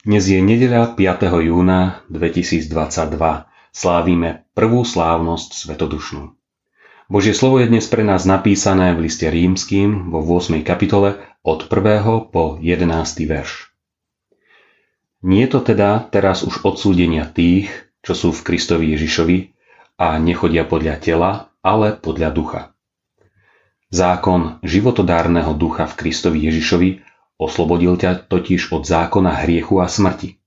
Dnes je nedeľa 5. júna 2022. Slávime prvú slávnosť svetodušnú. Božie slovo je dnes pre nás napísané v liste rímským vo 8. kapitole od 1. po 11. verš. Nie je to teda teraz už odsúdenia tých, čo sú v Kristovi Ježišovi a nechodia podľa tela, ale podľa ducha. Zákon životodárneho ducha v Kristovi Ježišovi Oslobodil ťa totiž od zákona hriechu a smrti.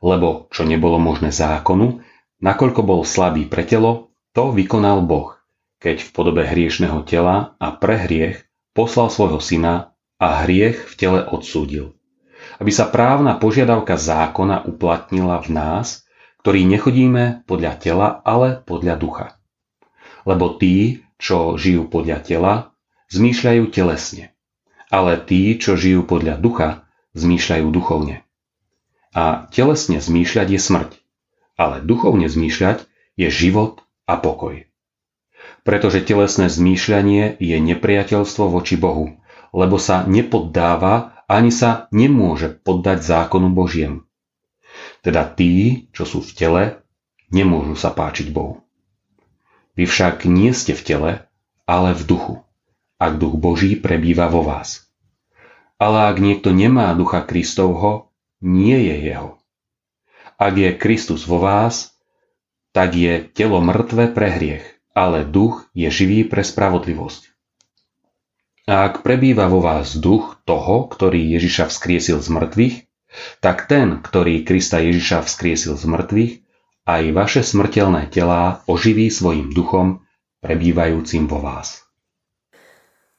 Lebo čo nebolo možné zákonu, nakoľko bol slabý pre telo, to vykonal Boh, keď v podobe hriešného tela a pre hriech poslal svojho syna a hriech v tele odsúdil. Aby sa právna požiadavka zákona uplatnila v nás, ktorí nechodíme podľa tela, ale podľa ducha. Lebo tí, čo žijú podľa tela, zmýšľajú telesne ale tí, čo žijú podľa ducha, zmýšľajú duchovne. A telesne zmýšľať je smrť, ale duchovne zmýšľať je život a pokoj. Pretože telesné zmýšľanie je nepriateľstvo voči Bohu, lebo sa nepoddáva ani sa nemôže poddať zákonu Božiem. Teda tí, čo sú v tele, nemôžu sa páčiť Bohu. Vy však nie ste v tele, ale v duchu ak duch Boží prebýva vo vás. Ale ak niekto nemá ducha Kristovho, nie je jeho. Ak je Kristus vo vás, tak je telo mŕtve pre hriech, ale duch je živý pre spravodlivosť. A ak prebýva vo vás duch toho, ktorý Ježiša vzkriesil z mŕtvych, tak ten, ktorý Krista Ježiša vzkriesil z mŕtvych, aj vaše smrteľné telá oživí svojim duchom, prebývajúcim vo vás.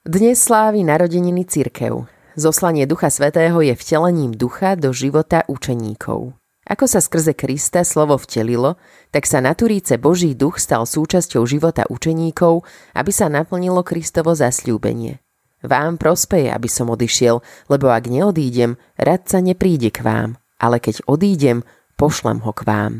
Dnes slávi narodeniny cirkev. Zoslanie Ducha Svetého je vtelením ducha do života učeníkov. Ako sa skrze Krista slovo vtelilo, tak sa na Turíce Boží duch stal súčasťou života učeníkov, aby sa naplnilo Kristovo zasľúbenie. Vám prospeje, aby som odišiel, lebo ak neodídem, radca nepríde k vám, ale keď odídem, pošlem ho k vám.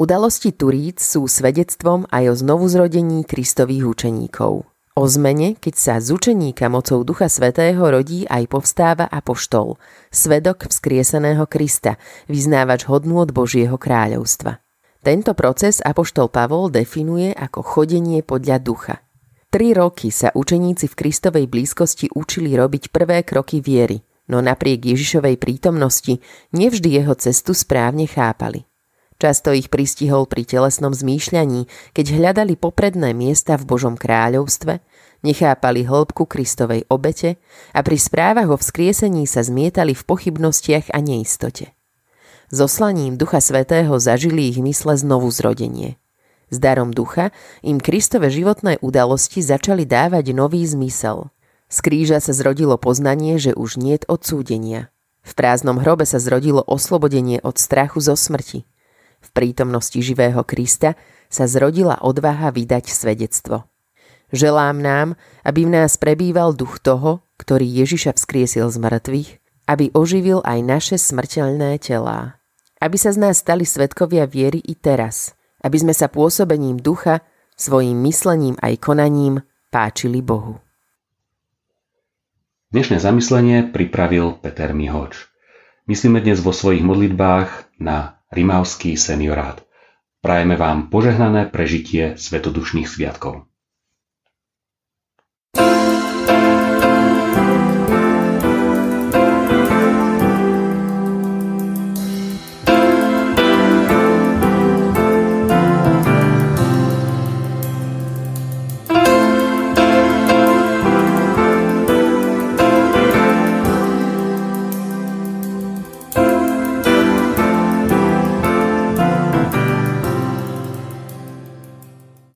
Udalosti Turíc sú svedectvom aj o znovuzrodení Kristových učeníkov. O zmene, keď sa z učeníka mocou Ducha Svetého rodí aj povstáva apoštol, svedok vzkrieseného Krista, vyznávač hodnú od Božieho kráľovstva. Tento proces apoštol Pavol definuje ako chodenie podľa ducha. Tri roky sa učeníci v Kristovej blízkosti učili robiť prvé kroky viery, no napriek Ježišovej prítomnosti nevždy jeho cestu správne chápali. Často ich pristihol pri telesnom zmýšľaní, keď hľadali popredné miesta v Božom kráľovstve, nechápali hĺbku Kristovej obete a pri správach o vzkriesení sa zmietali v pochybnostiach a neistote. Zoslaním Ducha Svetého zažili ich mysle znovu zrodenie. S darom ducha im Kristove životné udalosti začali dávať nový zmysel. Z kríža sa zrodilo poznanie, že už niet odsúdenia. V prázdnom hrobe sa zrodilo oslobodenie od strachu zo smrti – v prítomnosti živého Krista sa zrodila odvaha vydať svedectvo. Želám nám, aby v nás prebýval duch toho, ktorý Ježiša vzkriesil z mŕtvych, aby oživil aj naše smrteľné telá. Aby sa z nás stali svetkovia viery i teraz, aby sme sa pôsobením ducha, svojim myslením aj konaním páčili Bohu. Dnešné zamyslenie pripravil Peter Mihoč. Myslíme dnes vo svojich modlitbách na Rimavský seniorát. Prajeme vám požehnané prežitie svetodušných sviatkov.